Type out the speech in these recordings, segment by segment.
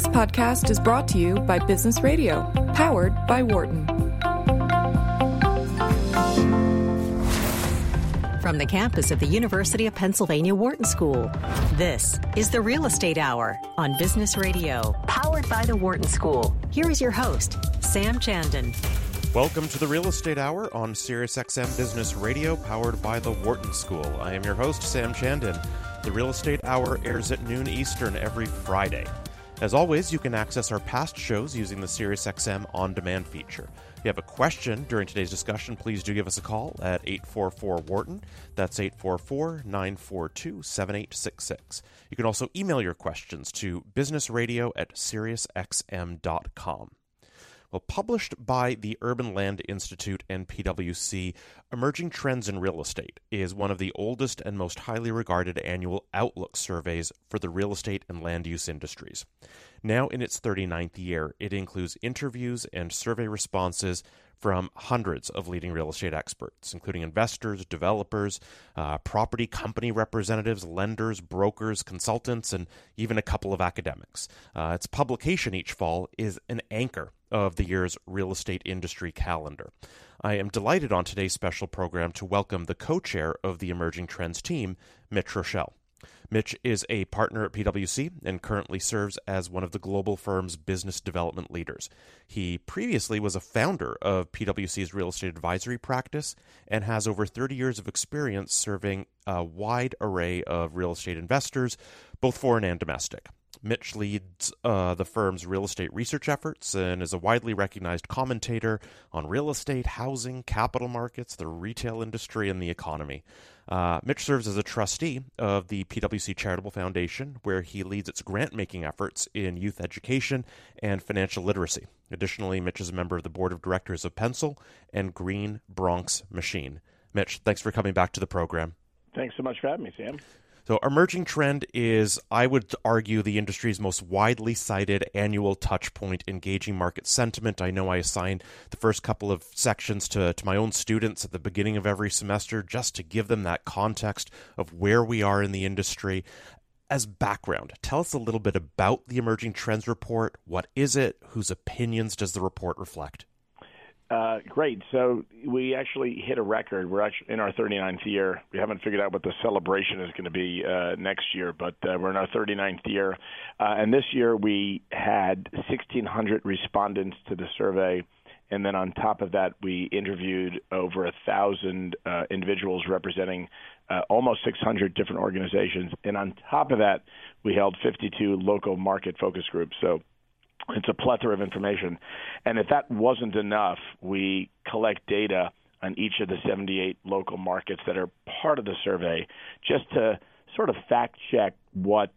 This podcast is brought to you by Business Radio, powered by Wharton. From the campus of the University of Pennsylvania Wharton School, this is the Real Estate Hour on Business Radio, powered by the Wharton School. Here is your host, Sam Chandan. Welcome to the Real Estate Hour on SiriusXM Business Radio, powered by the Wharton School. I am your host, Sam Chandan. The Real Estate Hour airs at noon Eastern every Friday. As always, you can access our past shows using the SiriusXM On Demand feature. If you have a question during today's discussion, please do give us a call at 844 Wharton. That's 844 942 7866. You can also email your questions to businessradio at SiriusXM.com. Well, published by the Urban Land Institute and PwC, Emerging Trends in Real Estate is one of the oldest and most highly regarded annual outlook surveys for the real estate and land use industries. Now in its 39th year, it includes interviews and survey responses from hundreds of leading real estate experts, including investors, developers, uh, property company representatives, lenders, brokers, consultants, and even a couple of academics. Uh, its publication each fall is an anchor of the year's real estate industry calendar. I am delighted on today's special program to welcome the co chair of the Emerging Trends team, Mitch Roschelle. Mitch is a partner at PwC and currently serves as one of the global firm's business development leaders. He previously was a founder of PwC's real estate advisory practice and has over 30 years of experience serving a wide array of real estate investors, both foreign and domestic. Mitch leads uh, the firm's real estate research efforts and is a widely recognized commentator on real estate, housing, capital markets, the retail industry, and the economy. Uh, Mitch serves as a trustee of the PwC Charitable Foundation, where he leads its grant making efforts in youth education and financial literacy. Additionally, Mitch is a member of the board of directors of Pencil and Green Bronx Machine. Mitch, thanks for coming back to the program. Thanks so much for having me, Sam. So, emerging trend is, I would argue, the industry's most widely cited annual touchpoint engaging market sentiment. I know I assign the first couple of sections to, to my own students at the beginning of every semester just to give them that context of where we are in the industry. As background, tell us a little bit about the Emerging Trends Report. What is it? Whose opinions does the report reflect? Uh, great. So we actually hit a record. We're actually in our 39th year. We haven't figured out what the celebration is going to be uh, next year, but uh, we're in our 39th year. Uh, and this year we had 1,600 respondents to the survey. And then on top of that, we interviewed over a thousand uh, individuals representing uh, almost 600 different organizations. And on top of that, we held 52 local market focus groups. So it's a plethora of information. And if that wasn't enough, we collect data on each of the 78 local markets that are part of the survey just to sort of fact check what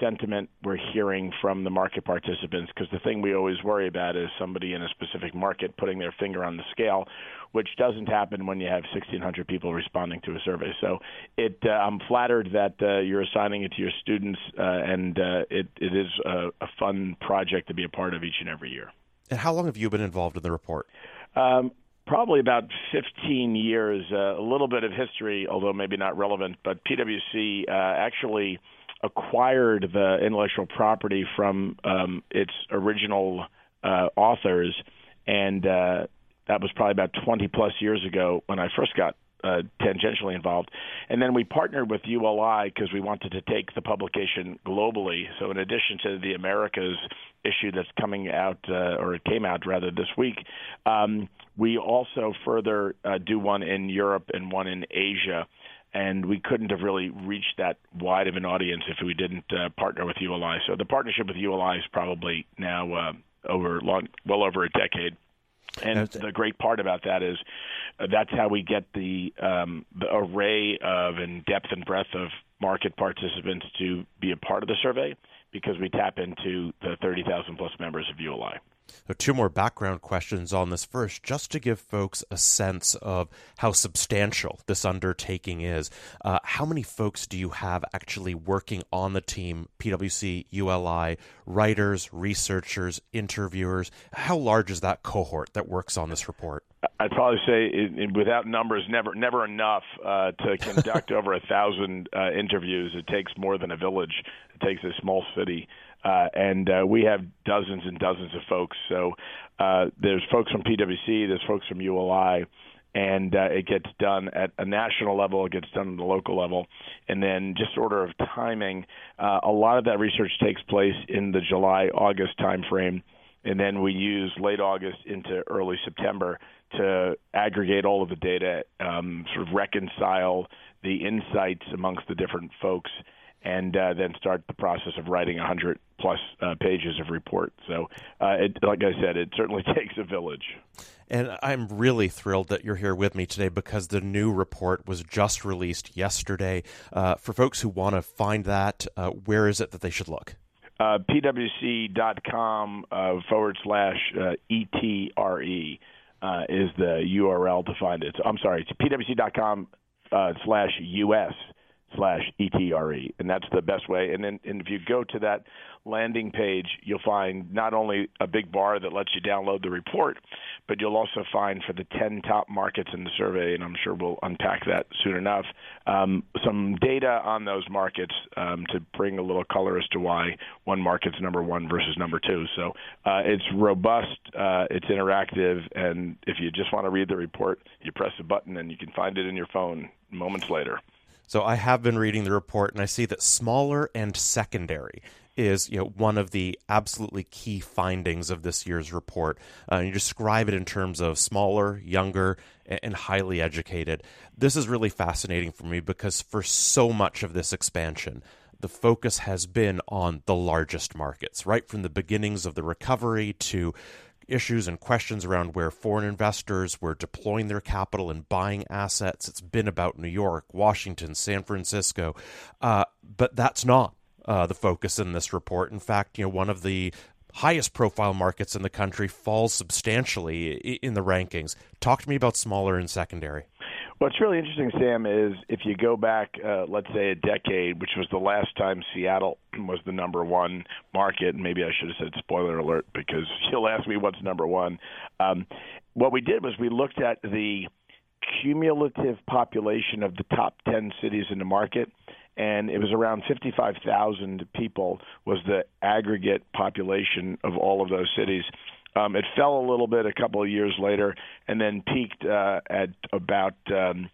sentiment we're hearing from the market participants because the thing we always worry about is somebody in a specific market putting their finger on the scale which doesn't happen when you have 1600 people responding to a survey so it uh, i'm flattered that uh, you're assigning it to your students uh, and uh, it it is a, a, fun project to be a part of each and every year and how long have you been involved in the report um, probably about 15 years, uh, a little bit of history, although maybe not relevant. But PwC uh, actually acquired the intellectual property from um, its original uh, authors, and uh, that was probably about 20 plus years ago when I first got uh, tangentially involved. And then we partnered with ULI because we wanted to take the publication globally. So, in addition to the Americas issue that's coming out, uh, or it came out rather this week, um, we also further uh, do one in Europe and one in Asia. And we couldn't have really reached that wide of an audience if we didn't uh, partner with ULI. So the partnership with ULI is probably now uh, over long, well over a decade. And the great part about that is uh, that's how we get the, um, the array of and depth and breadth of market participants to be a part of the survey because we tap into the 30,000 plus members of ULI. So, two more background questions on this first, just to give folks a sense of how substantial this undertaking is. Uh, how many folks do you have actually working on the team, PwC, ULI, writers, researchers, interviewers? How large is that cohort that works on this report? I'd probably say, it, it, without numbers, never never enough uh, to conduct over a thousand uh, interviews. It takes more than a village. It takes a small city, uh, and uh, we have dozens and dozens of folks. So uh, there's folks from PwC, there's folks from ULI, and uh, it gets done at a national level, it gets done at the local level, and then just order of timing. Uh, a lot of that research takes place in the July August timeframe, and then we use late August into early September to aggregate all of the data, um, sort of reconcile the insights amongst the different folks, and uh, then start the process of writing 100 plus uh, pages of report. So, uh, it, like I said, it certainly takes a village. And I'm really thrilled that you're here with me today because the new report was just released yesterday. Uh, for folks who want to find that, uh, where is it that they should look? Uh, pwc.com uh, forward slash uh, ETRE uh, is the URL to find it. So, I'm sorry, it's pwc.com uh, slash US slash ETRE, and that's the best way. And then, and if you go to that landing page, you'll find not only a big bar that lets you download the report, but you'll also find for the 10 top markets in the survey, and I'm sure we'll unpack that soon enough, um, some data on those markets um, to bring a little color as to why one market's number one versus number two. So uh, it's robust, uh, it's interactive, and if you just want to read the report, you press a button and you can find it in your phone moments later. So I have been reading the report and I see that smaller and secondary is you know one of the absolutely key findings of this year's report. Uh, you describe it in terms of smaller, younger, and highly educated. This is really fascinating for me because for so much of this expansion, the focus has been on the largest markets, right from the beginnings of the recovery to issues and questions around where foreign investors were deploying their capital and buying assets. It's been about New York, Washington, San Francisco, uh, but that's not uh, the focus in this report. In fact, you know, one of the highest profile markets in the country falls substantially in the rankings. Talk to me about smaller and secondary. What's really interesting, Sam, is if you go back, uh, let's say, a decade, which was the last time Seattle was the number one market. Maybe I should have said spoiler alert because you'll ask me what's number one. Um, what we did was we looked at the cumulative population of the top 10 cities in the market and it was around 55,000 people was the aggregate population of all of those cities. Um, it fell a little bit a couple of years later, and then peaked uh, at about um,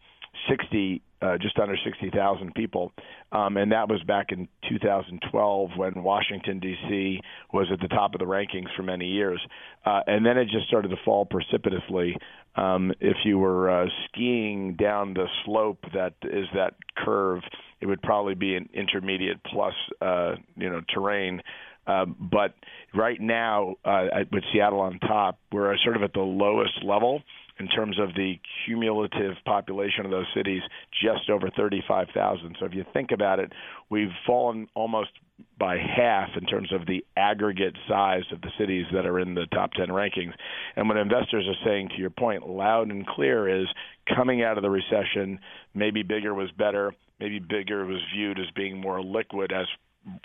60, uh, just under 60,000 people, um, and that was back in 2012 when Washington D.C. was at the top of the rankings for many years, uh, and then it just started to fall precipitously. Um, if you were uh, skiing down the slope that is that curve, it would probably be an intermediate plus, uh, you know, terrain. Um, but right now, uh, with Seattle on top, we're sort of at the lowest level in terms of the cumulative population of those cities, just over 35,000. So if you think about it, we've fallen almost by half in terms of the aggregate size of the cities that are in the top 10 rankings. And what investors are saying, to your point, loud and clear, is coming out of the recession, maybe bigger was better. Maybe bigger was viewed as being more liquid as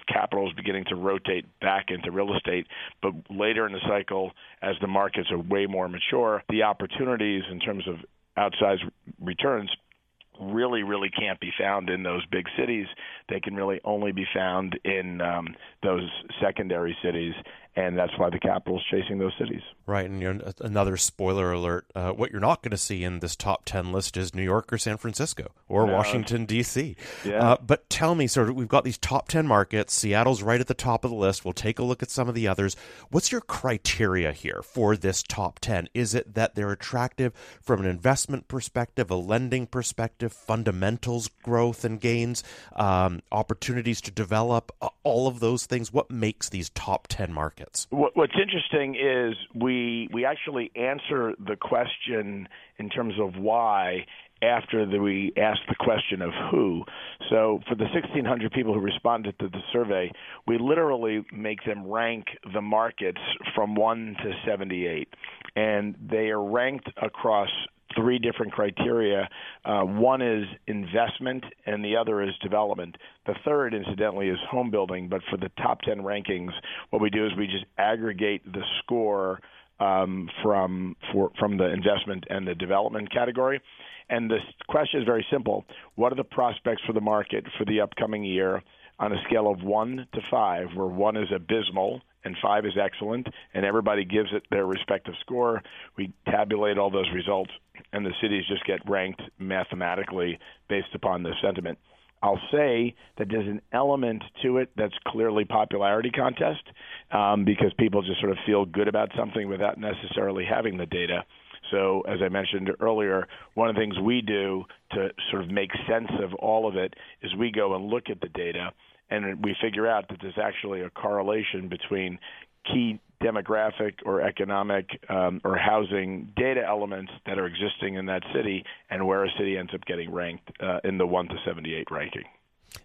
capital is beginning to rotate back into real estate. But later in the cycle, as the markets are way more mature, the opportunities in terms of outsized returns really, really can't be found in those big cities. They can really only be found in um, those secondary cities and that's why the capital is chasing those cities. Right, and another spoiler alert: uh, what you're not going to see in this top ten list is New York or San Francisco or no. Washington D.C. Yeah. Uh, but tell me, sort of, we've got these top ten markets. Seattle's right at the top of the list. We'll take a look at some of the others. What's your criteria here for this top ten? Is it that they're attractive from an investment perspective, a lending perspective, fundamentals, growth and gains, um, opportunities to develop, all of those things? What makes these top ten markets? What's interesting is we we actually answer the question in terms of why after the, we ask the question of who. So for the 1,600 people who responded to the survey, we literally make them rank the markets from 1 to 78. And they are ranked across three different criteria. Uh, one is investment, and the other is development. The third, incidentally, is home building. But for the top 10 rankings, what we do is we just aggregate the score um, from for, from the investment and the development category. And the question is very simple: What are the prospects for the market for the upcoming year on a scale of one to five, where one is abysmal and five is excellent, and everybody gives it their respective score. We tabulate all those results, and the cities just get ranked mathematically based upon the sentiment. I'll say that there's an element to it that's clearly popularity contest um, because people just sort of feel good about something without necessarily having the data. So, as I mentioned earlier, one of the things we do to sort of make sense of all of it is we go and look at the data and we figure out that there's actually a correlation between key demographic or economic um, or housing data elements that are existing in that city and where a city ends up getting ranked uh, in the 1 to 78 ranking.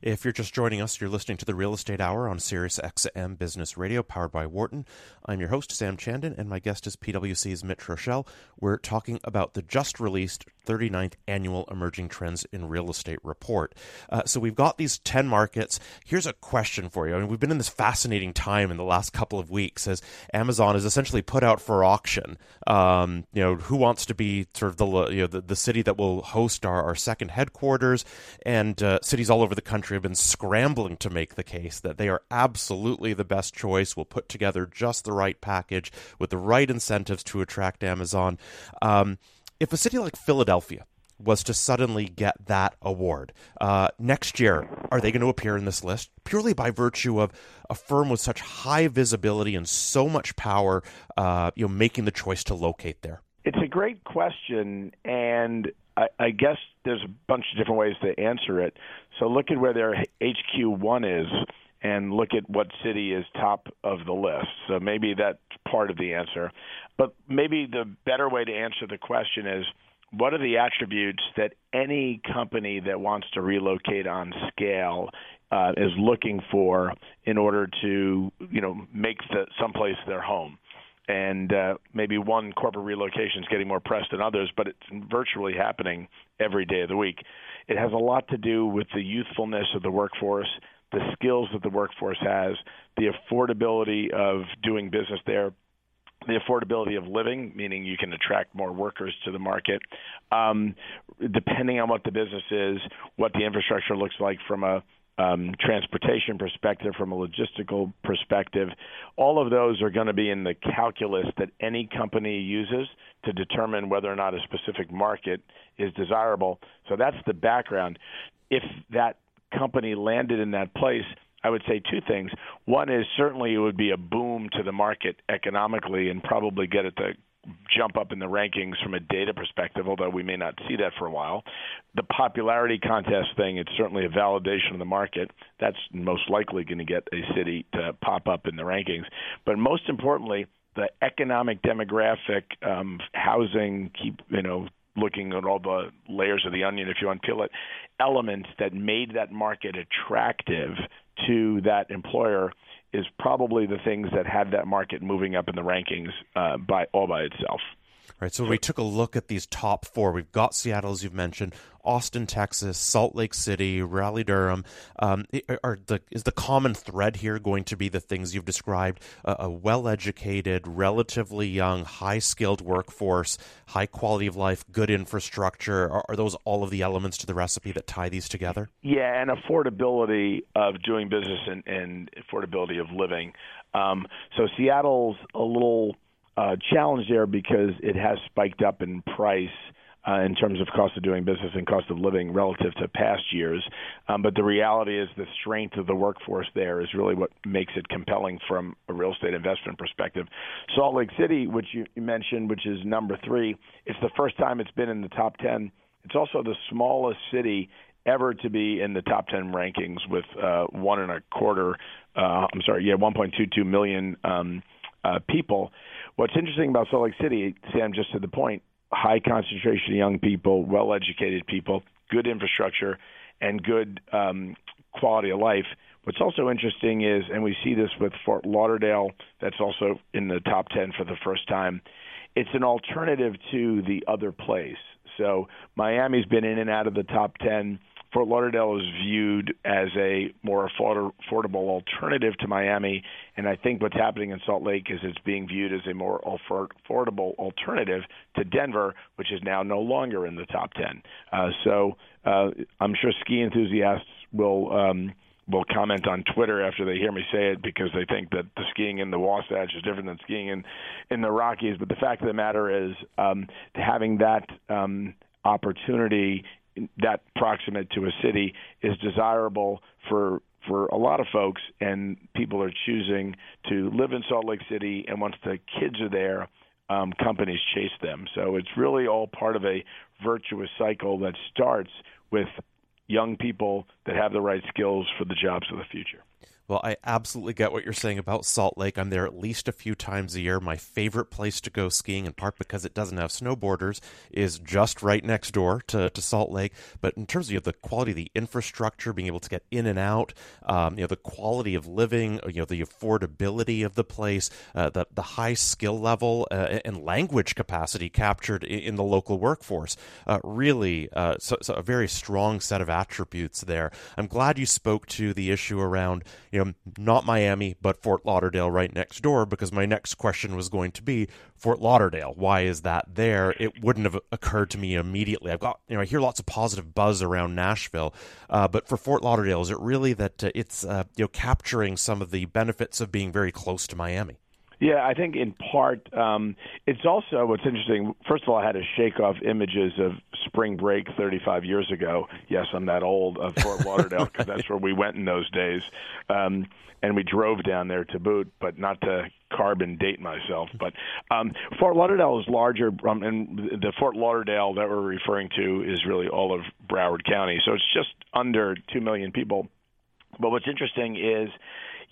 If you're just joining us, you're listening to the Real Estate Hour on Sirius XM Business Radio, powered by Wharton. I'm your host, Sam Chandan, and my guest is PwC's Mitch Roschelle. We're talking about the just released 39th Annual Emerging Trends in Real Estate Report. Uh, so we've got these 10 markets. Here's a question for you. I mean, we've been in this fascinating time in the last couple of weeks as Amazon is essentially put out for auction. Um, you know, who wants to be sort of the, you know, the, the city that will host our, our second headquarters? And uh, cities all over the country have been scrambling to make the case that they are absolutely the best choice, will put together just the right package with the right incentives to attract Amazon. Um, if a city like Philadelphia was to suddenly get that award uh, next year, are they going to appear in this list purely by virtue of a firm with such high visibility and so much power, uh, you know, making the choice to locate there? It's a great question, and I, I guess there's a bunch of different ways to answer it. So look at where their HQ one is and look at what city is top of the list. So maybe that's part of the answer. But maybe the better way to answer the question is what are the attributes that any company that wants to relocate on scale uh, is looking for in order to, you know, make the someplace their home? And uh, maybe one corporate relocation is getting more press than others, but it's virtually happening every day of the week. It has a lot to do with the youthfulness of the workforce, the skills that the workforce has, the affordability of doing business there, the affordability of living, meaning you can attract more workers to the market, um, depending on what the business is, what the infrastructure looks like from a um, transportation perspective, from a logistical perspective, all of those are going to be in the calculus that any company uses to determine whether or not a specific market is desirable. So that's the background. If that company landed in that place, I would say two things. One is certainly it would be a boom to the market economically and probably get it to jump up in the rankings from a data perspective, although we may not see that for a while. The popularity contest thing, it's certainly a validation of the market. That's most likely going to get a city to pop up in the rankings. But most importantly, the economic demographic um, housing keep you know looking at all the layers of the onion if you unpeel it elements that made that market attractive to that employer is probably the things that had that market moving up in the rankings uh, by all by itself. Right. So we took a look at these top four. We've got Seattle, as you've mentioned, Austin, Texas, Salt Lake City, Raleigh, Durham. Um, are the is the common thread here going to be the things you've described? Uh, a well-educated, relatively young, high-skilled workforce, high quality of life, good infrastructure. Are, are those all of the elements to the recipe that tie these together? Yeah, and affordability of doing business and, and affordability of living. Um, so Seattle's a little uh, challenge there because it has spiked up in price. Uh, in terms of cost of doing business and cost of living relative to past years. Um, but the reality is the strength of the workforce there is really what makes it compelling from a real estate investment perspective. Salt Lake City, which you mentioned, which is number three, it's the first time it's been in the top 10. It's also the smallest city ever to be in the top 10 rankings with uh, one and a quarter, uh, I'm sorry, yeah, 1.22 million um, uh, people. What's interesting about Salt Lake City, Sam, just to the point, high concentration of young people, well educated people, good infrastructure, and good um, quality of life. What's also interesting is, and we see this with Fort Lauderdale, that's also in the top 10 for the first time, it's an alternative to the other place. So Miami's been in and out of the top 10 Fort Lauderdale is viewed as a more affordable alternative to Miami, and I think what's happening in Salt Lake is it's being viewed as a more affordable alternative to Denver, which is now no longer in the top 10. Uh, so uh, I'm sure ski enthusiasts will. Um, will comment on Twitter after they hear me say it because they think that the skiing in the Wasatch is different than skiing in in the Rockies. But the fact of the matter is, um, having that um, opportunity that proximate to a city is desirable for for a lot of folks, and people are choosing to live in Salt Lake City. And once the kids are there, um, companies chase them. So it's really all part of a virtuous cycle that starts with young people that have the right skills for the jobs of the future. Well, I absolutely get what you're saying about Salt Lake. I'm there at least a few times a year. My favorite place to go skiing, in part because it doesn't have snowboarders, is just right next door to, to Salt Lake. But in terms of the quality of the infrastructure, being able to get in and out, um, you know, the quality of living, you know, the affordability of the place, uh, the the high skill level uh, and language capacity captured in, in the local workforce, uh, really, uh, so, so a very strong set of attributes there. I'm glad you spoke to the issue around you know, not Miami, but Fort Lauderdale right next door, because my next question was going to be Fort Lauderdale. Why is that there? It wouldn't have occurred to me immediately. I've got, you know, I hear lots of positive buzz around Nashville, uh, but for Fort Lauderdale, is it really that uh, it's, uh, you know, capturing some of the benefits of being very close to Miami? Yeah, I think in part um, it's also what's interesting. First of all, I had to shake off images of spring break 35 years ago. Yes, I'm that old of Fort Lauderdale because that's where we went in those days, um, and we drove down there to boot, but not to carbon date myself. But um, Fort Lauderdale is larger, um, and the Fort Lauderdale that we're referring to is really all of Broward County, so it's just under two million people. But what's interesting is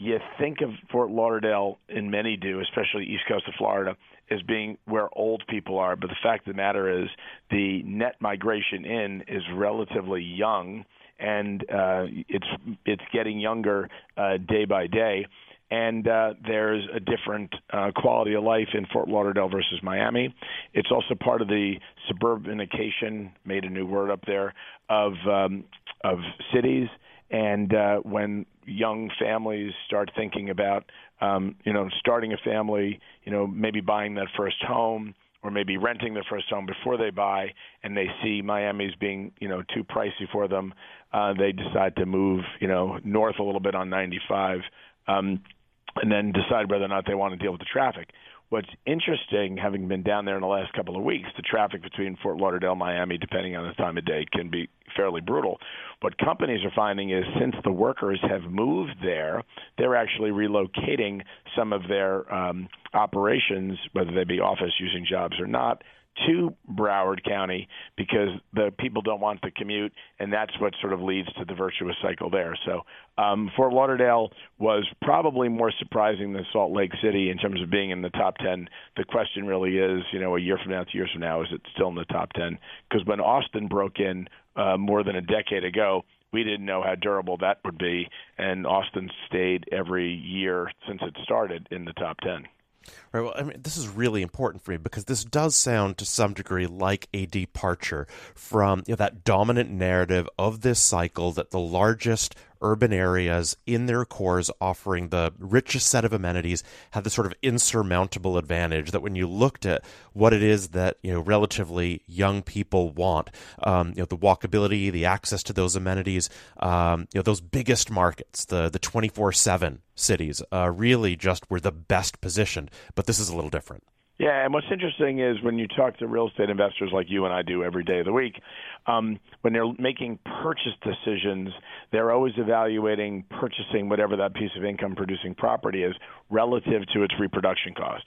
you think of Fort Lauderdale, and many do, especially east coast of Florida, as being where old people are. But the fact of the matter is, the net migration in is relatively young, and uh, it's it's getting younger uh, day by day. And uh, there's a different uh, quality of life in Fort Lauderdale versus Miami. It's also part of the suburbanication, made a new word up there, of um, of cities and uh, when young families start thinking about, um, you know, starting a family, you know, maybe buying that first home or maybe renting their first home before they buy, and they see Miami's being, you know, too pricey for them, uh, they decide to move, you know, north a little bit on 95, um, and then decide whether or not they want to deal with the traffic. What's interesting, having been down there in the last couple of weeks, the traffic between Fort Lauderdale, Miami, depending on the time of day, can be fairly brutal. What companies are finding is since the workers have moved there, they're actually relocating some of their um, operations, whether they be office using jobs or not, to Broward County because the people don't want the commute, and that's what sort of leads to the virtuous cycle there. So um, Fort Lauderdale was probably more surprising than Salt Lake City in terms of being in the top 10. The question really is, you know, a year from now, two years from now, is it still in the top 10? Because when Austin broke in uh, more than a decade ago, we didn't know how durable that would be, and Austin stayed every year since it started in the top 10. Right. Well, I mean, this is really important for me because this does sound to some degree like a departure from you know, that dominant narrative of this cycle that the largest urban areas in their cores offering the richest set of amenities have this sort of insurmountable advantage that when you looked at what it is that you know relatively young people want um, you know the walkability the access to those amenities um, you know those biggest markets the the 24/7 cities uh, really just were the best positioned but this is a little different yeah, and what's interesting is when you talk to real estate investors like you and I do every day of the week, um, when they're making purchase decisions, they're always evaluating purchasing whatever that piece of income producing property is relative to its reproduction cost.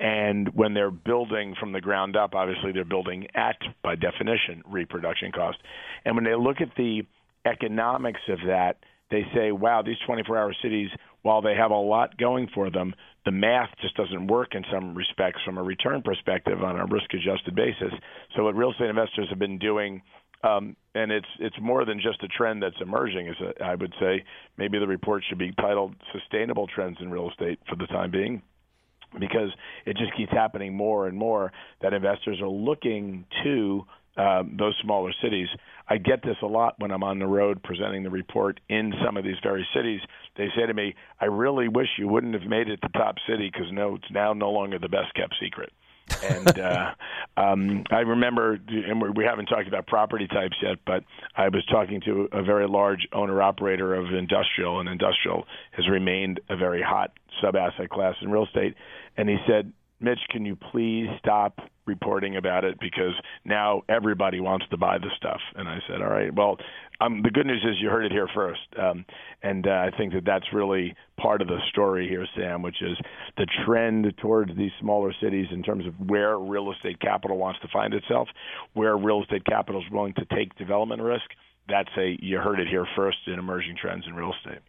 And when they're building from the ground up, obviously they're building at, by definition, reproduction cost. And when they look at the economics of that, they say, wow, these 24 hour cities, while they have a lot going for them, the math just doesn't work in some respects from a return perspective on a risk adjusted basis. So, what real estate investors have been doing um, and it's it's more than just a trend that's emerging. Is I would say maybe the report should be titled "Sustainable Trends in Real Estate" for the time being, because it just keeps happening more and more that investors are looking to uh, those smaller cities. I get this a lot when I'm on the road presenting the report in some of these very cities. They say to me, "I really wish you wouldn't have made it the top city because no, it's now no longer the best kept secret." and uh, um, I remember, and we haven't talked about property types yet, but I was talking to a very large owner operator of industrial, and industrial has remained a very hot sub asset class in real estate. And he said, Mitch, can you please stop reporting about it because now everybody wants to buy the stuff. And I said, all right, well, um, the good news is you heard it here first, um, and uh, I think that that's really part of the story here, Sam, which is the trend towards these smaller cities in terms of where real estate capital wants to find itself, where real estate capital is willing to take development risk. That's a you heard it here first in emerging trends in real estate.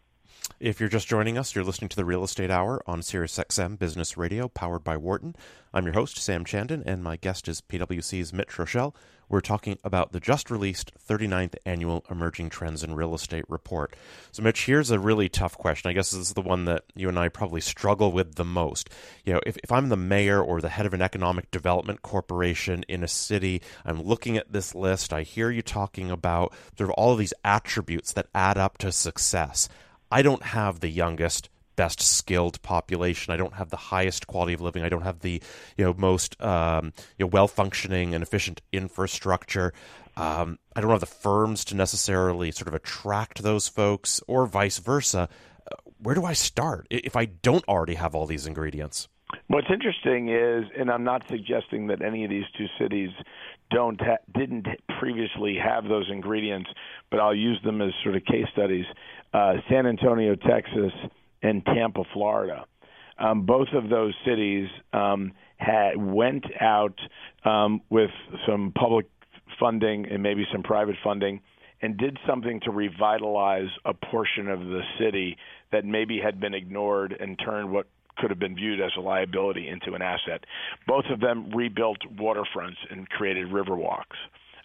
If you're just joining us, you're listening to the Real Estate Hour on SiriusXM Business Radio, powered by Wharton. I'm your host, Sam Chandan, and my guest is PwC's Mitch Roschelle. We're talking about the just released 39th Annual Emerging Trends in Real Estate Report. So, Mitch, here's a really tough question. I guess this is the one that you and I probably struggle with the most. You know, if, if I'm the mayor or the head of an economic development corporation in a city, I'm looking at this list, I hear you talking about sort of all of these attributes that add up to success. I don't have the youngest, best skilled population. I don't have the highest quality of living. I don't have the you know most um, you know, well functioning and efficient infrastructure. Um, I don't have the firms to necessarily sort of attract those folks, or vice versa. Uh, where do I start if I don't already have all these ingredients? What's interesting is, and I'm not suggesting that any of these two cities don't ha- didn't previously have those ingredients, but I'll use them as sort of case studies. Uh, San Antonio, Texas, and Tampa, Florida. Um, both of those cities um, had went out um, with some public funding and maybe some private funding and did something to revitalize a portion of the city that maybe had been ignored and turned what could have been viewed as a liability into an asset. Both of them rebuilt waterfronts and created riverwalks.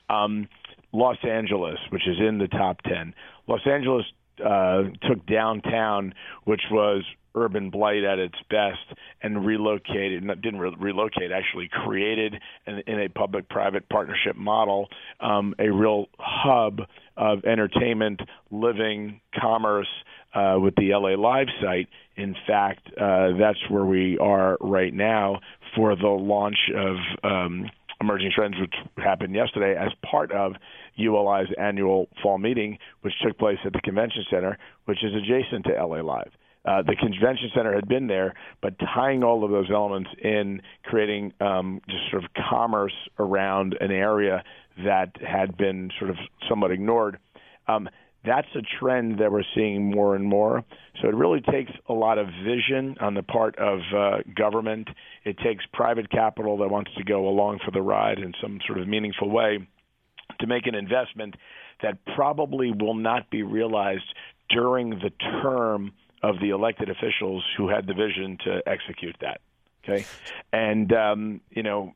Um, Los Angeles, which is in the top 10, Los Angeles uh, took downtown, which was urban blight at its best, and relocated, didn't re- relocate, actually created in, in a public private partnership model um, a real hub of entertainment, living, commerce uh, with the LA Live site. In fact, uh, that's where we are right now for the launch of um, Emerging Trends, which happened yesterday as part of ULI's annual fall meeting, which took place at the convention center, which is adjacent to LA Live. Uh, the convention center had been there, but tying all of those elements in, creating um, just sort of commerce around an area that had been sort of somewhat ignored. Um, that's a trend that we're seeing more and more. So it really takes a lot of vision on the part of uh, government. It takes private capital that wants to go along for the ride in some sort of meaningful way to make an investment that probably will not be realized during the term of the elected officials who had the vision to execute that. Okay, and um, you know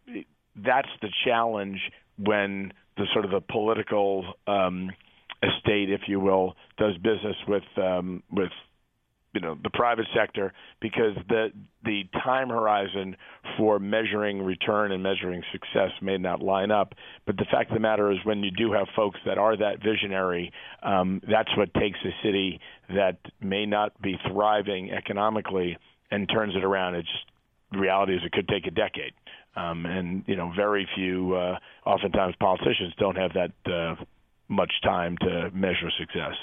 that's the challenge when the sort of the political um, estate, if you will, does business with um, with you know the private sector because the the time horizon for measuring return and measuring success may not line up. But the fact of the matter is, when you do have folks that are that visionary, um, that's what takes a city that may not be thriving economically and turns it around. It's just the reality is it could take a decade. Um, and you know, very few, uh, oftentimes politicians don't have that uh, much time to measure success.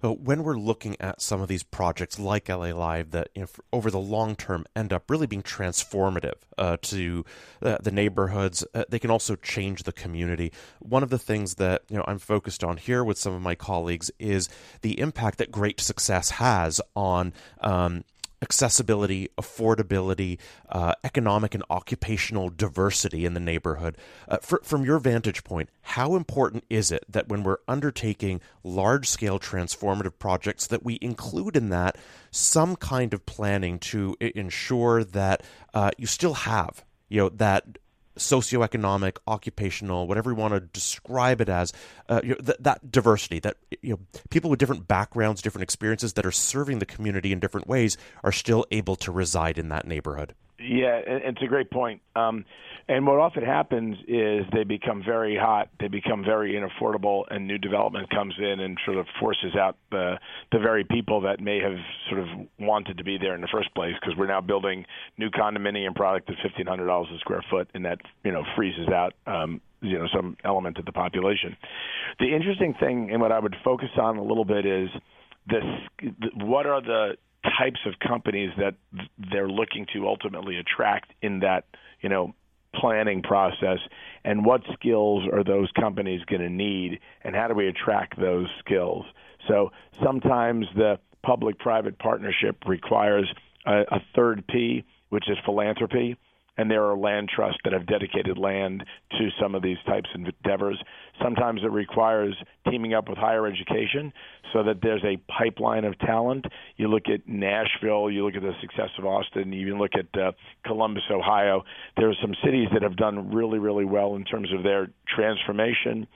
But when we're looking at some of these projects like LA Live that you know, over the long term end up really being transformative uh, to uh, the neighborhoods, uh, they can also change the community. One of the things that you know I'm focused on here with some of my colleagues is the impact that great success has on um, accessibility, affordability, uh, economic and occupational diversity in the neighborhood. Uh, for, from your vantage point, how important is it that when we're undertaking large scale transformative projects that we include in that some kind of planning to ensure that uh, you still have you know that socioeconomic, occupational, whatever you want to describe it as, uh, you know, th- that diversity, that you know, people with different backgrounds, different experiences that are serving the community in different ways are still able to reside in that neighborhood. Yeah, it's a great point. Um, and what often happens is they become very hot, they become very inaffordable, and new development comes in and sort of forces out the the very people that may have sort of wanted to be there in the first place. Because we're now building new condominium product at fifteen hundred dollars a square foot, and that you know freezes out um, you know some element of the population. The interesting thing, and what I would focus on a little bit is this: what are the types of companies that they're looking to ultimately attract in that you know planning process? And what skills are those companies going to need? And how do we attract those skills? So sometimes the public private partnership requires a, a third p which is philanthropy and there are land trusts that have dedicated land to some of these types of endeavors. Sometimes it requires teaming up with higher education so that there's a pipeline of talent. You look at Nashville, you look at the success of Austin, you even look at uh, Columbus, Ohio. There are some cities that have done really, really well in terms of their transformation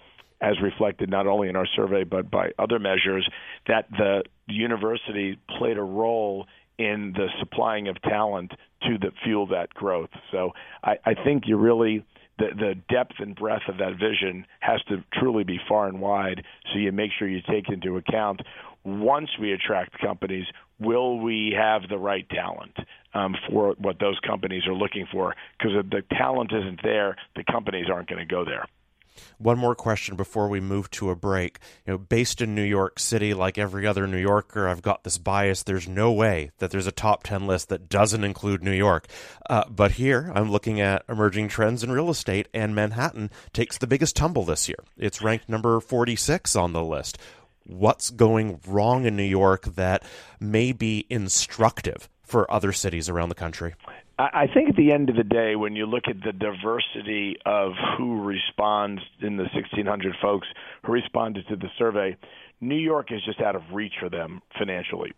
as reflected not only in our survey but by other measures, that the university played a role in the supplying of talent to fuel that growth. So I, I think you really the, the depth and breadth of that vision has to truly be far and wide. So you make sure you take into account once we attract companies, will we have the right talent um, for what those companies are looking for? Because if the talent isn't there, the companies aren't going to go there. One more question before we move to a break. You know, based in New York City, like every other New Yorker, I've got this bias. There's no way that there's a top 10 list that doesn't include New York. Uh, but here, I'm looking at emerging trends in real estate, and Manhattan takes the biggest tumble this year. It's ranked number 46 on the list. What's going wrong in New York that may be instructive for other cities around the country? I think at the end of the day, when you look at the diversity of who responds in the 1,600 folks who responded to the survey, New York is just out of reach for them financially.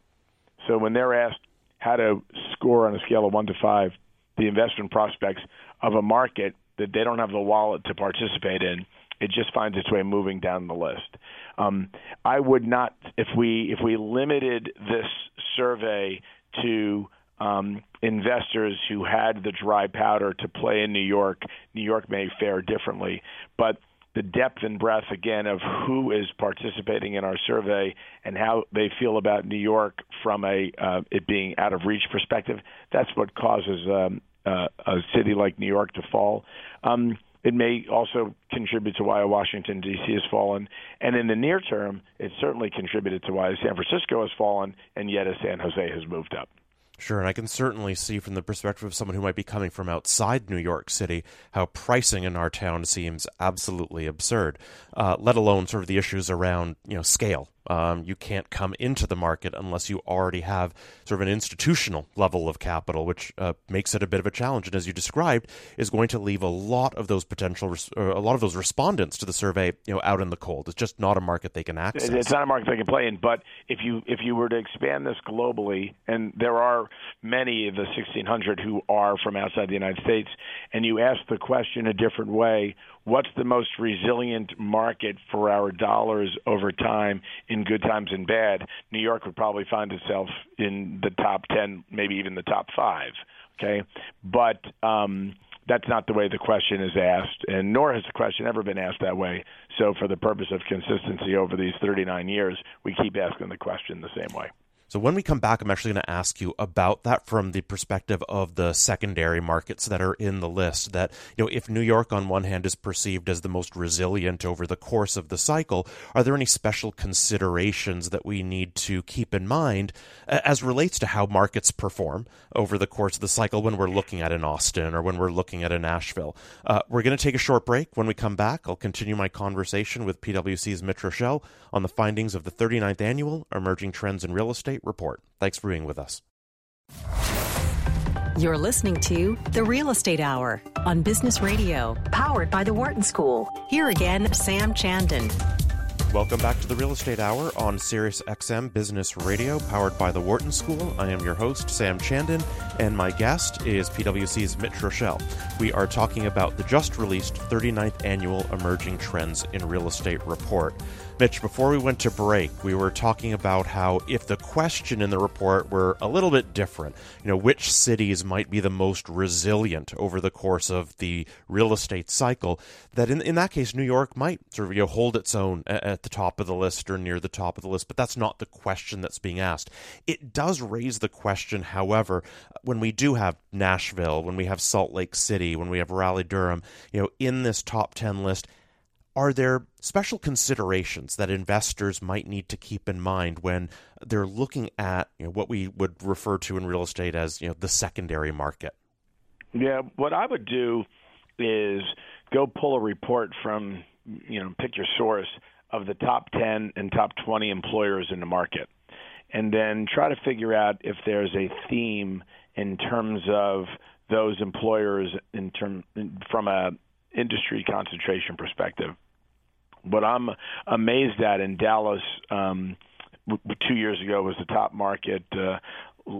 So when they're asked how to score on a scale of one to five the investment prospects of a market that they don't have the wallet to participate in, it just finds its way moving down the list. Um, I would not, if we if we limited this survey to um, investors who had the dry powder to play in New York, New York may fare differently. But the depth and breadth again of who is participating in our survey and how they feel about New York from a uh, it being out of reach perspective. That's what causes um, uh, a city like New York to fall. Um, it may also contribute to why Washington D.C. has fallen, and in the near term, it certainly contributed to why San Francisco has fallen, and yet as San Jose has moved up. Sure, and I can certainly see from the perspective of someone who might be coming from outside New York City how pricing in our town seems absolutely absurd. Uh, let alone sort of the issues around you know scale um, you can't come into the market unless you already have sort of an institutional level of capital, which uh, makes it a bit of a challenge. And as you described, is going to leave a lot of those potential, res- a lot of those respondents to the survey, you know, out in the cold. It's just not a market they can access. It's not a market they can play in. But if you if you were to expand this globally, and there are many of the 1,600 who are from outside the United States, and you ask the question a different way, what's the most resilient market for our dollars over time in good times and bad, New York would probably find itself in the top 10, maybe even the top 5, okay? But um that's not the way the question is asked, and nor has the question ever been asked that way. So, for the purpose of consistency over these 39 years, we keep asking the question the same way. So when we come back, I'm actually going to ask you about that from the perspective of the secondary markets that are in the list. That, you know, if New York on one hand is perceived as the most resilient over the course of the cycle, are there any special considerations that we need to keep in mind as relates to how markets perform over the course of the cycle when we're looking at an Austin or when we're looking at a Nashville? Uh, we're going to take a short break. When we come back, I'll continue my conversation with PwC's Mitch Roschelle on the findings of the 39th annual Emerging Trends in Real Estate Report. Thanks for being with us. You're listening to The Real Estate Hour on Business Radio, powered by the Wharton School. Here again, Sam Chandan. Welcome back to the Real Estate Hour on Sirius XM Business Radio, powered by the Wharton School. I am your host, Sam Chandan, and my guest is PwC's Mitch Roschelle. We are talking about the just released 39th Annual Emerging Trends in Real Estate Report. Mitch, before we went to break, we were talking about how if the question in the report were a little bit different, you know, which cities might be the most resilient over the course of the real estate cycle, that in, in that case, New York might sort of you know, hold its own at, at the top of the list or near the top of the list, but that's not the question that's being asked. It does raise the question, however, when we do have Nashville, when we have Salt Lake City, when we have Raleigh Durham, you know, in this top 10 list, are there special considerations that investors might need to keep in mind when they're looking at you know, what we would refer to in real estate as you know the secondary market? Yeah, what I would do is go pull a report from you know pick your source of the top 10 and top 20 employers in the market and then try to figure out if there's a theme in terms of those employers in term from a industry concentration perspective. What I'm amazed at in Dallas um, two years ago was the top market. Uh,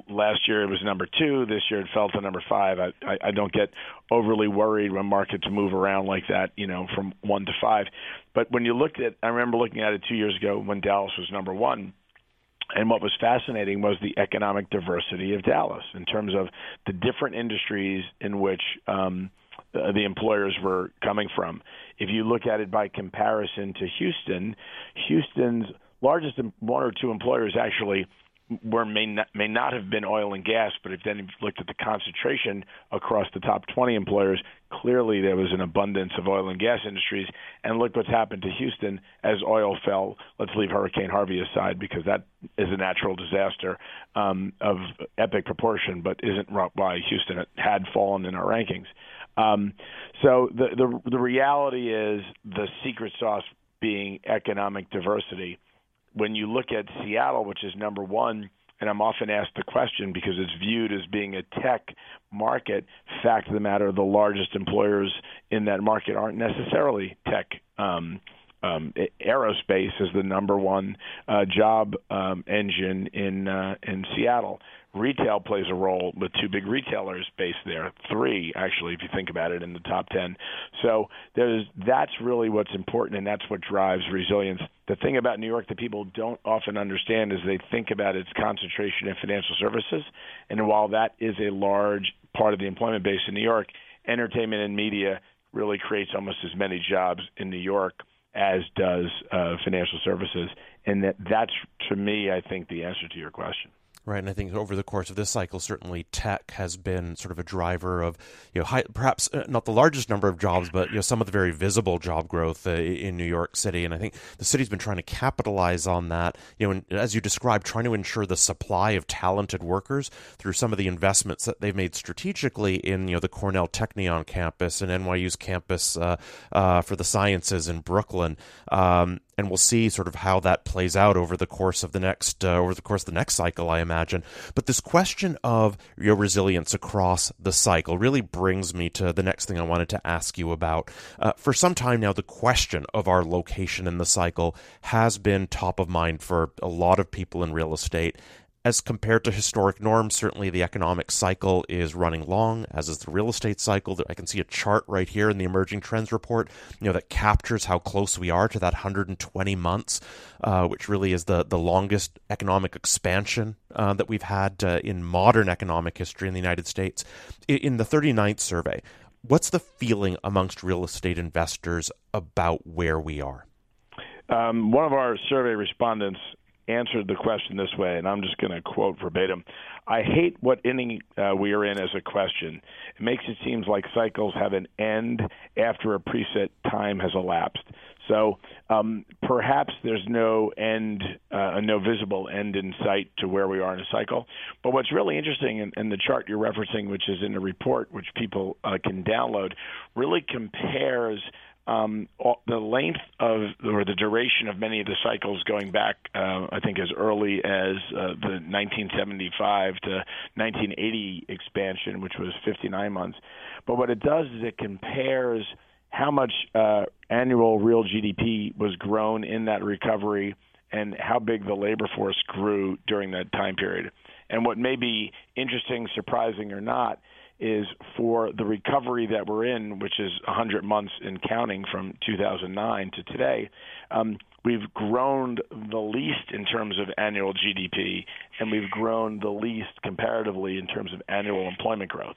last year it was number two. This year it fell to number five. I, I, I don't get overly worried when markets move around like that, you know, from one to five. But when you looked at, I remember looking at it two years ago when Dallas was number one. And what was fascinating was the economic diversity of Dallas in terms of the different industries in which um, uh, the employers were coming from. If you look at it by comparison to Houston, Houston's largest one or two employers actually were may not, may not have been oil and gas, but if then you looked at the concentration across the top 20 employers, clearly there was an abundance of oil and gas industries. And look what's happened to Houston as oil fell. Let's leave Hurricane Harvey aside because that is a natural disaster um, of epic proportion, but isn't why Houston had fallen in our rankings. Um, so the, the the reality is the secret sauce being economic diversity. When you look at Seattle, which is number one, and I'm often asked the question because it's viewed as being a tech market. Fact of the matter, the largest employers in that market aren't necessarily tech. Um, um, aerospace is the number one uh, job um, engine in uh, in Seattle. Retail plays a role with two big retailers based there, three actually, if you think about it, in the top ten. So there's that's really what's important, and that's what drives resilience. The thing about New York that people don't often understand is they think about its concentration in financial services, and while that is a large part of the employment base in New York, entertainment and media really creates almost as many jobs in New York as does uh, financial services, and that that's to me, I think, the answer to your question. Right, and I think over the course of this cycle, certainly tech has been sort of a driver of, you know, high, perhaps uh, not the largest number of jobs, but you know, some of the very visible job growth uh, in New York City. And I think the city's been trying to capitalize on that. You know, and as you described, trying to ensure the supply of talented workers through some of the investments that they've made strategically in, you know, the Cornell Technion campus and NYU's campus uh, uh, for the sciences in Brooklyn. Um, and we'll see sort of how that plays out over the course of the next uh, over the course of the next cycle, I imagine. But this question of your resilience across the cycle really brings me to the next thing I wanted to ask you about. Uh, for some time now, the question of our location in the cycle has been top of mind for a lot of people in real estate, as compared to historic norms, certainly the economic cycle is running long, as is the real estate cycle. I can see a chart right here in the emerging trends report, you know, that captures how close we are to that 120 months, uh, which really is the the longest economic expansion uh, that we've had uh, in modern economic history in the United States. In the 39th survey, what's the feeling amongst real estate investors about where we are? Um, one of our survey respondents answered the question this way, and I'm just going to quote verbatim. I hate what inning uh, we are in as a question. It makes it seem like cycles have an end after a preset time has elapsed. So um, perhaps there's no end, uh, no visible end in sight to where we are in a cycle. But what's really interesting in, in the chart you're referencing, which is in the report, which people uh, can download, really compares um, the length of or the duration of many of the cycles going back, uh, I think, as early as uh, the 1975 to 1980 expansion, which was 59 months. But what it does is it compares how much uh, annual real GDP was grown in that recovery and how big the labor force grew during that time period. And what may be interesting, surprising, or not is for the recovery that we're in, which is 100 months in counting from 2009 to today, um, we've grown the least in terms of annual GDP, and we've grown the least comparatively in terms of annual employment growth.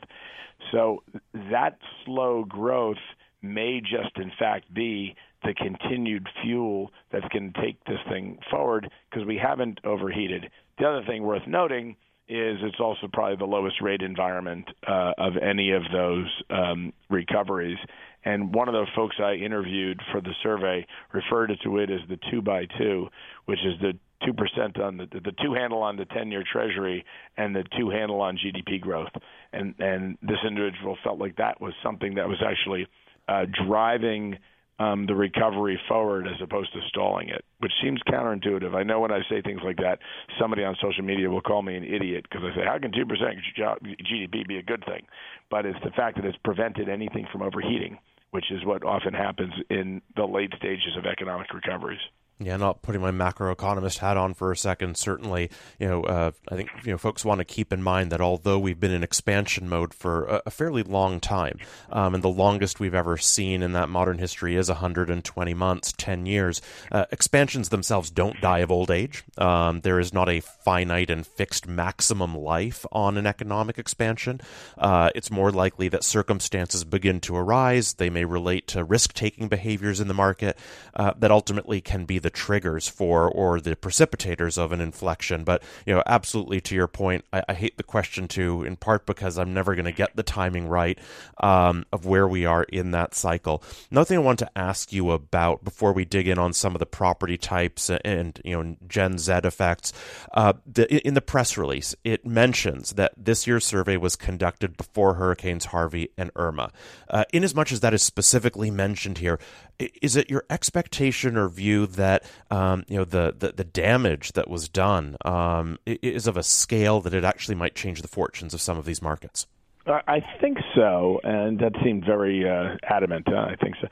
So that slow growth may just, in fact, be the continued fuel that's going to take this thing forward because we haven't overheated. The other thing worth noting is it's also probably the lowest rate environment uh, of any of those um, recoveries. And one of the folks I interviewed for the survey referred to it as the two by two, which is the two percent on the the two handle on the ten year Treasury and the two handle on GDP growth. And and this individual felt like that was something that was actually uh, driving um, the recovery forward as opposed to stalling it, which seems counterintuitive. I know when I say things like that, somebody on social media will call me an idiot because I say, how can 2% GDP be a good thing? But it's the fact that it's prevented anything from overheating, which is what often happens in the late stages of economic recoveries. Yeah, not putting my macroeconomist hat on for a second. Certainly, you know, uh, I think you know folks want to keep in mind that although we've been in expansion mode for a, a fairly long time, um, and the longest we've ever seen in that modern history is 120 months, 10 years, uh, expansions themselves don't die of old age. Um, there is not a finite and fixed maximum life on an economic expansion. Uh, it's more likely that circumstances begin to arise. They may relate to risk-taking behaviors in the market uh, that ultimately can be the triggers for or the precipitators of an inflection. But you know, absolutely to your point, I, I hate the question too, in part because I'm never going to get the timing right um, of where we are in that cycle. Another thing I want to ask you about before we dig in on some of the property types and you know Gen Z effects. Uh, the, in the press release, it mentions that this year's survey was conducted before Hurricanes Harvey and Irma. Uh, in as much as that is specifically mentioned here, is it your expectation or view that um, you know the, the, the damage that was done um, is of a scale that it actually might change the fortunes of some of these markets? I think so, and that seemed very uh, adamant. Uh, I think so.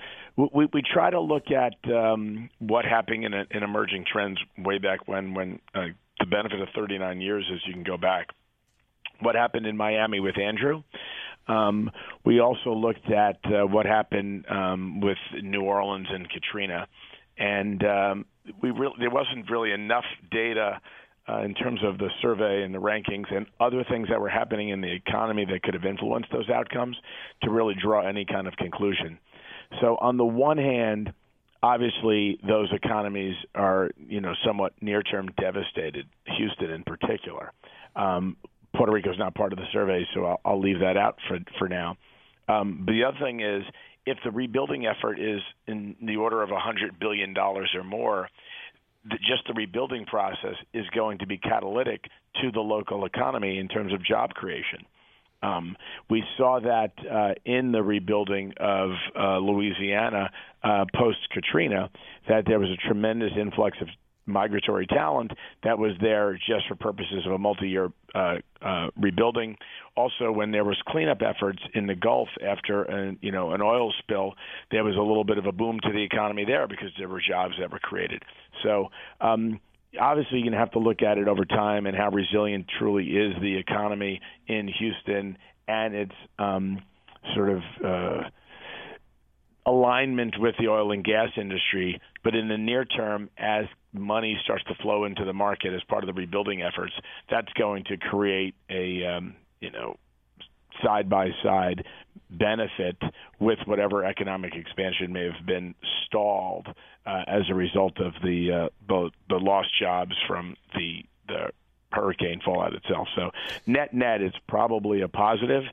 We, we try to look at um, what happened in, in emerging trends way back when, when uh, the benefit of 39 years is you can go back. What happened in Miami with Andrew? Um, we also looked at uh, what happened um, with New Orleans and Katrina, and um, we really, there wasn't really enough data uh, in terms of the survey and the rankings and other things that were happening in the economy that could have influenced those outcomes to really draw any kind of conclusion. So, on the one hand, obviously those economies are you know somewhat near term devastated houston in particular um, Puerto Rico is not part of the survey, so I'll, I'll leave that out for for now. Um, but the other thing is, if the rebuilding effort is in the order of $100 billion or more, the, just the rebuilding process is going to be catalytic to the local economy in terms of job creation. Um, we saw that uh, in the rebuilding of uh, Louisiana uh, post Katrina, that there was a tremendous influx of migratory talent that was there just for purposes of a multi-year uh, uh, rebuilding. Also, when there was cleanup efforts in the Gulf after an, you know an oil spill, there was a little bit of a boom to the economy there because there were jobs that were created. So. Um, obviously you're going to have to look at it over time and how resilient truly is the economy in Houston and its um, sort of uh, alignment with the oil and gas industry. But in the near term, as money starts to flow into the market as part of the rebuilding efforts, that's going to create a um, you know side by side benefit with whatever economic expansion may have been stalled uh, as a result of the uh, both the lost jobs from the the hurricane fallout itself. So net net, it's probably a positive,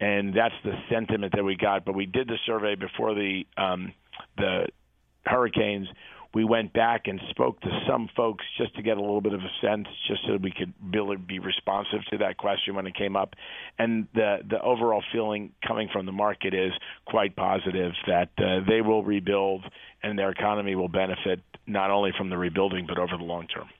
and that's the sentiment that we got. But we did the survey before the um, the hurricanes we went back and spoke to some folks just to get a little bit of a sense, just so we could be responsive to that question when it came up. And the the overall feeling coming from the market is quite positive that uh, they will rebuild and their economy will benefit not only from the rebuilding but over the long term.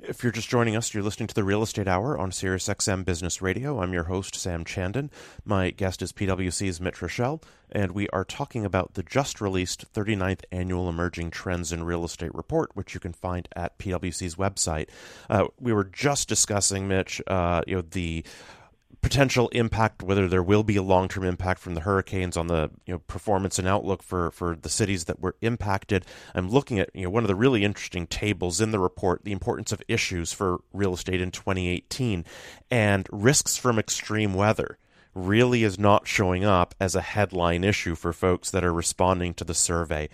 If you're just joining us, you're listening to the Real Estate Hour on SiriusXM Business Radio. I'm your host, Sam Chandan. My guest is PwC's Mitch Roschelle, and we are talking about the just released 39th Annual Emerging Trends in Real Estate Report, which you can find at PwC's website. Uh, we were just discussing, Mitch, uh, you know, the potential impact, whether there will be a long term impact from the hurricanes on the you know performance and outlook for for the cities that were impacted. I'm looking at you know one of the really interesting tables in the report, the importance of issues for real estate in 2018, and risks from extreme weather really is not showing up as a headline issue for folks that are responding to the survey.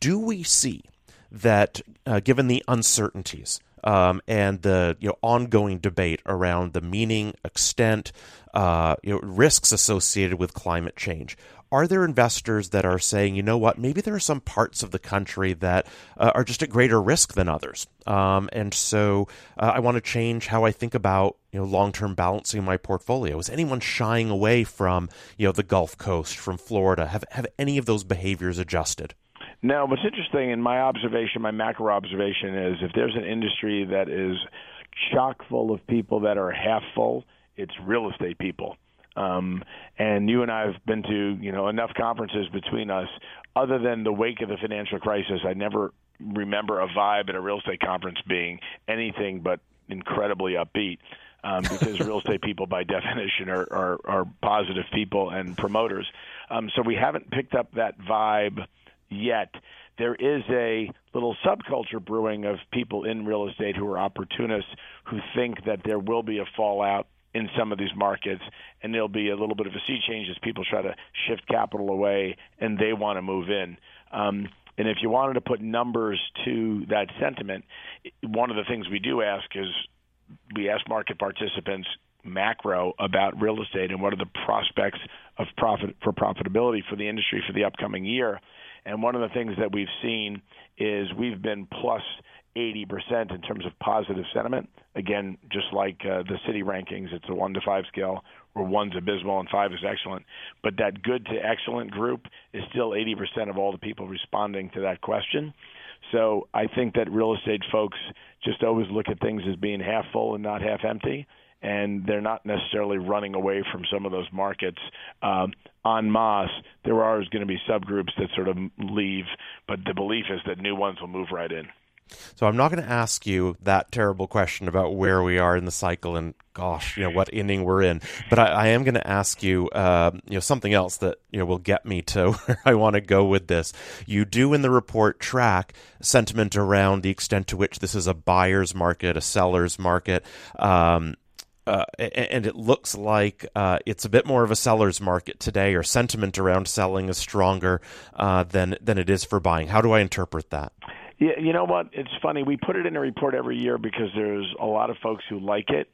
Do we see that, uh, given the uncertainties um, and the you know ongoing debate around the meaning, extent, uh, you know, risks associated with climate change. Are there investors that are saying, you know what, maybe there are some parts of the country that uh, are just at greater risk than others, um, and so uh, I want to change how I think about you know long-term balancing my portfolio. Is anyone shying away from you know the Gulf Coast, from Florida? Have have any of those behaviors adjusted? Now, what's interesting in my observation, my macro observation is if there's an industry that is chock full of people that are half full, it's real estate people. Um, and you and I have been to you know enough conferences between us. Other than the wake of the financial crisis, I never remember a vibe at a real estate conference being anything but incredibly upbeat. Um, because real estate people, by definition, are, are, are positive people and promoters. Um, so we haven't picked up that vibe yet. There is a little subculture brewing of people in real estate who are opportunists who think that there will be a fallout in some of these markets and there'll be a little bit of a sea change as people try to shift capital away and they want to move in. Um, and if you wanted to put numbers to that sentiment, one of the things we do ask is we ask market participants macro about real estate and what are the prospects of profit for profitability for the industry for the upcoming year. And one of the things that we've seen is we've been plus 80% in terms of positive sentiment. Again, just like uh, the city rankings, it's a 1 to 5 scale where 1's abysmal and 5 is excellent. But that good to excellent group is still 80% of all the people responding to that question. So I think that real estate folks just always look at things as being half full and not half empty and they're not necessarily running away from some of those markets um, en masse. There are going to be subgroups that sort of leave, but the belief is that new ones will move right in. So I'm not going to ask you that terrible question about where we are in the cycle and gosh, you know what inning we're in. But I, I am going to ask you, uh, you know, something else that you know will get me to where I want to go with this. You do in the report track sentiment around the extent to which this is a buyer's market, a seller's market. Um, uh, and it looks like uh, it's a bit more of a seller's market today, or sentiment around selling is stronger uh, than than it is for buying. How do I interpret that? Yeah, you know what? It's funny. We put it in a report every year because there's a lot of folks who like it,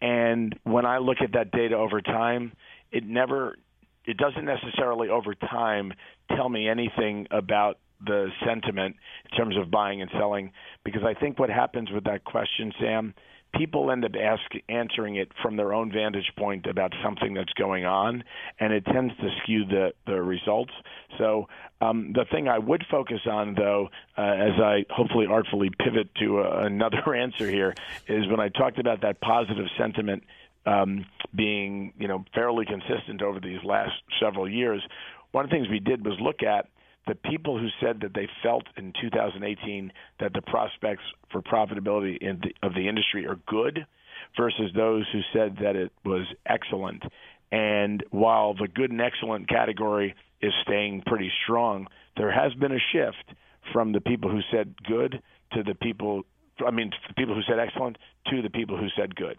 and when I look at that data over time, it never, it doesn't necessarily over time tell me anything about the sentiment in terms of buying and selling because I think what happens with that question, Sam people end up ask, answering it from their own vantage point about something that's going on, and it tends to skew the, the results. So um, the thing I would focus on, though, uh, as I hopefully artfully pivot to uh, another answer here, is when I talked about that positive sentiment um, being, you know, fairly consistent over these last several years. One of the things we did was look at the people who said that they felt in 2018 that the prospects for profitability the, of the industry are good versus those who said that it was excellent. And while the good and excellent category is staying pretty strong, there has been a shift from the people who said good to the people I mean the people who said excellent to the people who said good.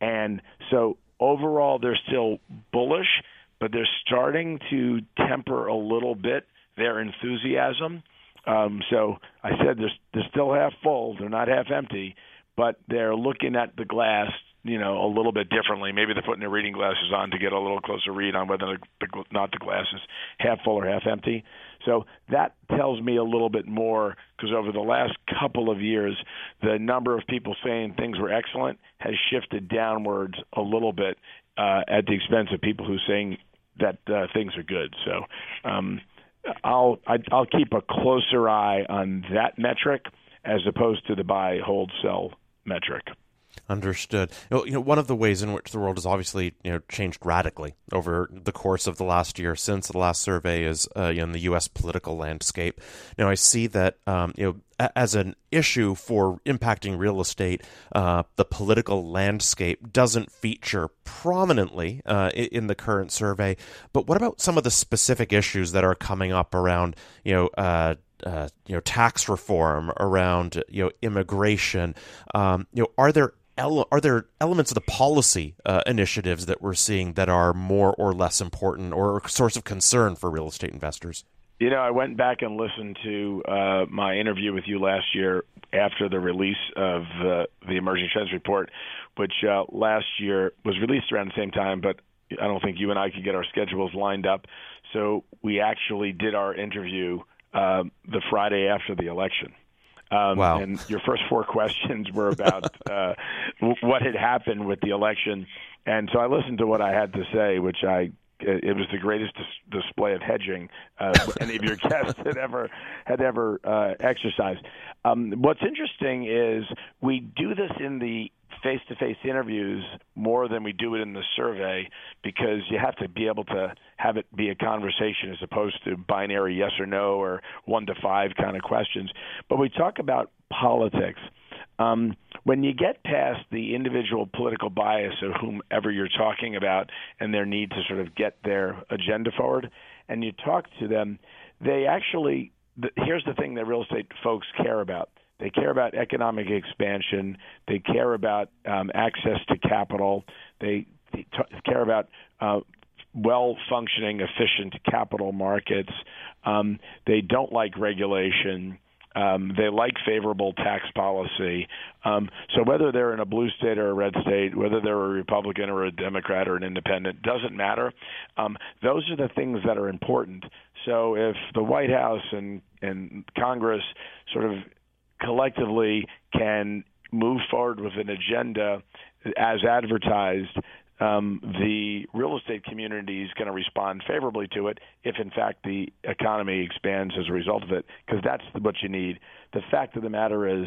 And so overall they're still bullish, but they're starting to temper a little bit their enthusiasm. Um, so I said they're, they're still half full; they're not half empty, but they're looking at the glass, you know, a little bit differently. Maybe they're putting their reading glasses on to get a little closer read on whether the, not the glass is half full or half empty. So that tells me a little bit more because over the last couple of years, the number of people saying things were excellent has shifted downwards a little bit uh, at the expense of people who are saying that uh, things are good. So. Um, I'll I'll keep a closer eye on that metric as opposed to the buy hold sell metric. Understood. You know, one of the ways in which the world has obviously you know changed radically over the course of the last year since the last survey is uh, in the U.S. political landscape. Now, I see that um, you know as an issue for impacting real estate, uh, the political landscape doesn't feature prominently uh, in the current survey. But what about some of the specific issues that are coming up around you know? Uh, uh, you know, tax reform, around you know, immigration. Um, you know, are there ele- are there elements of the policy uh, initiatives that we're seeing that are more or less important or a source of concern for real estate investors? You know, I went back and listened to uh, my interview with you last year after the release of uh, the Emerging Trends Report, which uh, last year was released around the same time, but I don't think you and I could get our schedules lined up. So we actually did our interview uh, the Friday after the election. Um, wow. And your first four questions were about uh, what had happened with the election. And so I listened to what I had to say, which I it was the greatest dis- display of hedging uh, any of your guests had ever had ever uh, exercised. Um, what's interesting is we do this in the face to face interviews more than we do it in the survey because you have to be able to have it be a conversation as opposed to binary yes or no or one to five kind of questions. But we talk about politics. Um, when you get past the individual political bias of whomever you're talking about and their need to sort of get their agenda forward, and you talk to them, they actually, the, here's the thing that real estate folks care about they care about economic expansion. They care about um, access to capital. They, they t- care about uh, well functioning, efficient capital markets. Um, they don't like regulation. Um, they like favorable tax policy. Um, so whether they're in a blue state or a red state, whether they're a Republican or a Democrat or an independent, doesn't matter. Um, those are the things that are important. So if the White House and and Congress sort of collectively can move forward with an agenda as advertised, um, the real estate community is going to respond favorably to it if, in fact, the economy expands as a result of it, because that's what you need. The fact of the matter is,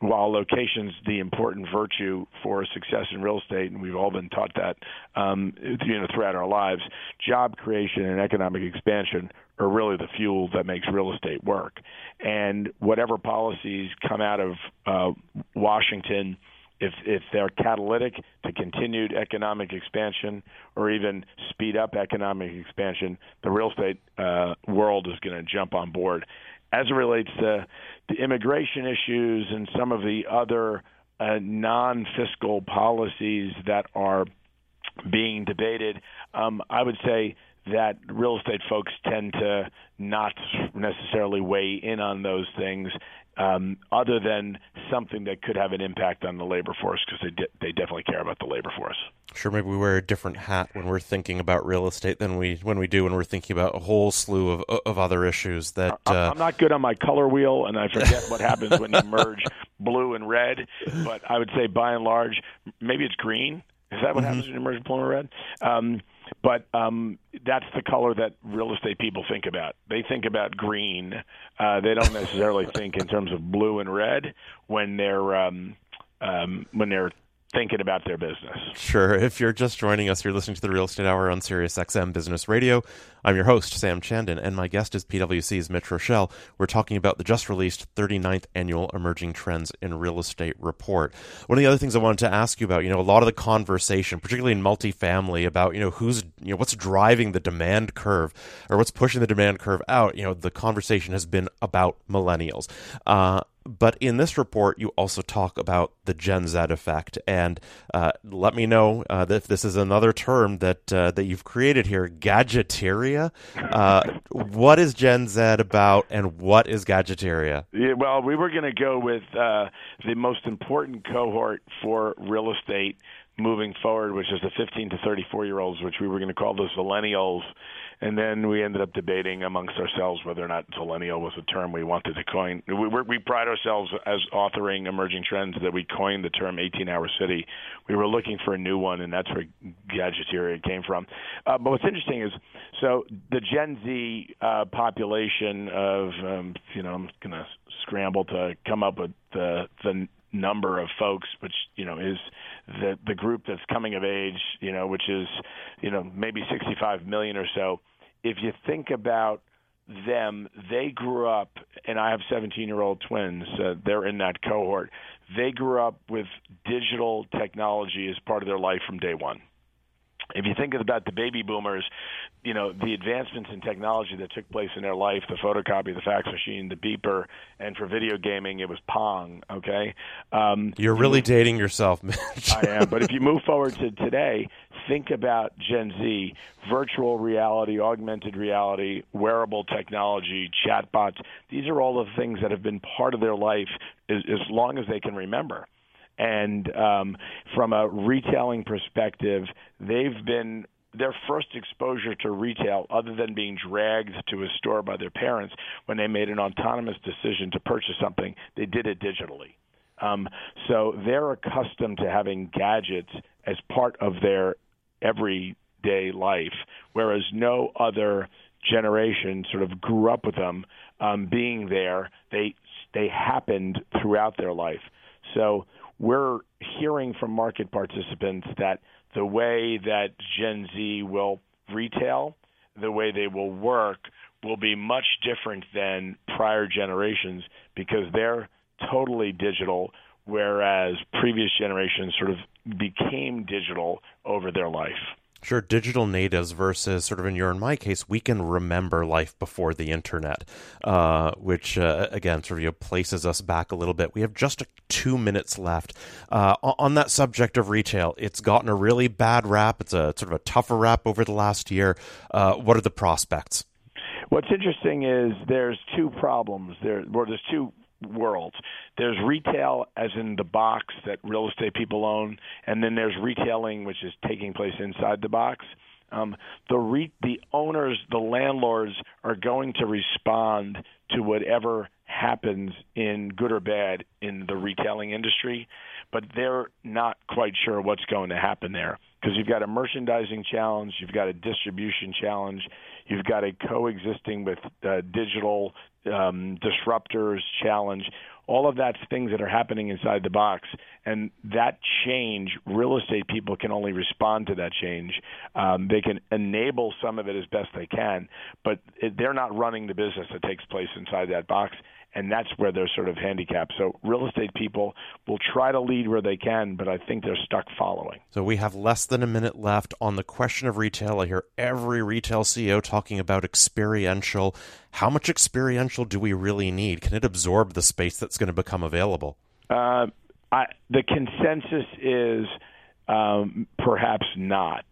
while location's the important virtue for success in real estate, and we've all been taught that um, you know throughout our lives, job creation and economic expansion are really the fuel that makes real estate work. And whatever policies come out of uh, Washington, if if they're catalytic to continued economic expansion or even speed up economic expansion, the real estate uh, world is going to jump on board. As it relates to the immigration issues and some of the other uh, non-fiscal policies that are being debated, um, I would say that real estate folks tend to not necessarily weigh in on those things, um, other than something that could have an impact on the labor force because they de- they definitely care about the labor force. Sure, maybe we wear a different hat when we're thinking about real estate than we when we do when we're thinking about a whole slew of of other issues. That uh... I'm not good on my color wheel, and I forget what happens when you merge blue and red. But I would say by and large, maybe it's green. Is that what mm-hmm. happens when you merge blue and red? Um, but um, that's the color that real estate people think about. They think about green. Uh, they don't necessarily think in terms of blue and red when they're um, um, when they're thinking about their business. Sure. If you're just joining us, you're listening to the Real Estate Hour on Sirius XM Business Radio. I'm your host, Sam Chandan, and my guest is PwC's Mitch Roschelle. We're talking about the just released 39th Annual Emerging Trends in Real Estate Report. One of the other things I wanted to ask you about, you know, a lot of the conversation, particularly in multifamily, about, you know, who's, you know, what's driving the demand curve or what's pushing the demand curve out, you know, the conversation has been about millennials. Uh, but in this report, you also talk about the Gen Z effect, and uh, let me know uh, if this is another term that uh, that you've created here, gadgeteria. Uh, what is Gen Z about, and what is gadgeteria? Yeah, well, we were going to go with uh, the most important cohort for real estate moving forward, which is the 15 to 34 year olds, which we were going to call the millennials and then we ended up debating amongst ourselves whether or not "millennial" was a term we wanted to coin. We, we pride ourselves as authoring emerging trends that we coined the term 18-hour city. We were looking for a new one, and that's where gadgeteria came from. Uh, but what's interesting is, so the Gen Z uh, population of, um, you know, I'm going to scramble to come up with the the number of folks, which you know is the the group that's coming of age, you know, which is you know maybe 65 million or so. If you think about them, they grew up, and I have 17 year old twins. Uh, they're in that cohort. They grew up with digital technology as part of their life from day one if you think about the baby boomers, you know, the advancements in technology that took place in their life, the photocopy, the fax machine, the beeper, and for video gaming, it was Pong, okay? Um, You're really dating yourself, Mitch. I am. But if you move forward to today, think about Gen Z, virtual reality, augmented reality, wearable technology, chatbots. These are all the things that have been part of their life as, as long as they can remember. And um, from a retailing perspective, they've been their first exposure to retail, other than being dragged to a store by their parents when they made an autonomous decision to purchase something, they did it digitally. Um, so they're accustomed to having gadgets as part of their everyday life, whereas no other generation sort of grew up with them um, being there. They they happened throughout their life. So we're hearing from market participants that the way that Gen Z will retail, the way they will work, will be much different than prior generations because they're totally digital, whereas previous generations sort of became digital over their life. Sure, digital natives versus sort of in your and my case, we can remember life before the internet, uh, which uh, again sort of you know, places us back a little bit. We have just two minutes left uh, on that subject of retail. It's gotten a really bad rap. It's a sort of a tougher rap over the last year. Uh, what are the prospects? What's interesting is there's two problems there. Well, there's two worlds. There's retail, as in the box that real estate people own, and then there's retailing, which is taking place inside the box. Um, the re- the owners, the landlords, are going to respond to whatever happens in good or bad in the retailing industry, but they're not quite sure what's going to happen there because you've got a merchandising challenge, you've got a distribution challenge, you've got a coexisting with uh, digital um, disruptors challenge. All of that's things that are happening inside the box, and that change, real estate people can only respond to that change. Um, they can enable some of it as best they can, but it, they're not running the business that takes place inside that box, and that's where they're sort of handicapped. So real estate people will try to lead where they can, but I think they're stuck following. So we have less than a minute left on the question of retail. I hear every retail CEO talking about experiential. How much experiential do we really need? Can it absorb the space that's going to become available? Uh, I, the consensus is um, perhaps not,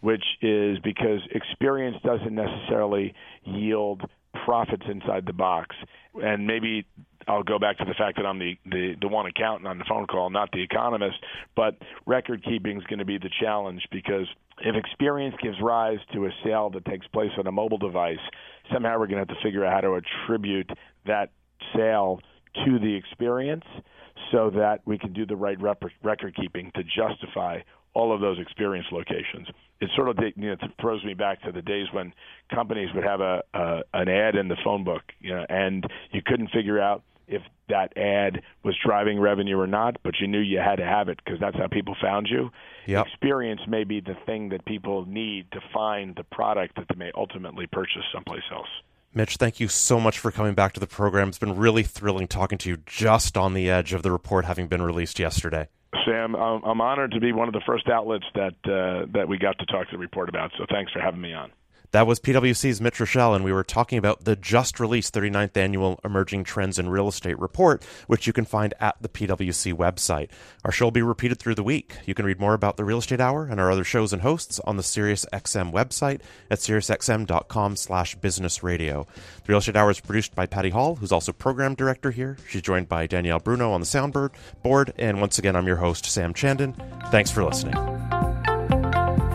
which is because experience doesn't necessarily yield profits inside the box. And maybe I'll go back to the fact that I'm the, the, the one accountant on the phone call, not the economist. But record keeping is going to be the challenge because if experience gives rise to a sale that takes place on a mobile device, somehow we're going to have to figure out how to attribute that sale to the experience so that we can do the right rep- record keeping to justify all of those experience locations. It sort of you know, throws me back to the days when companies would have a, a an ad in the phone book, you know, and you couldn't figure out if that ad was driving revenue or not, but you knew you had to have it because that's how people found you. Yep. Experience may be the thing that people need to find the product that they may ultimately purchase someplace else. Mitch, thank you so much for coming back to the program. It's been really thrilling talking to you just on the edge of the report having been released yesterday. Sam, I'm honored to be one of the first outlets that uh, that we got to talk to the report about. So thanks for having me on. That was PwC's Mitch Roschelle, and we were talking about the just released 39th Annual Emerging Trends in Real Estate Report, which you can find at the PwC website. Our show will be repeated through the week. You can read more about the Real Estate Hour and our other shows and hosts on the SiriusXM website at SiriusXM.com slash business radio. The Real Estate Hour is produced by Patty Hall, who's also program director here. She's joined by Danielle Bruno on the soundboard board, and once again, I'm your host, Sam Chandan. Thanks for listening.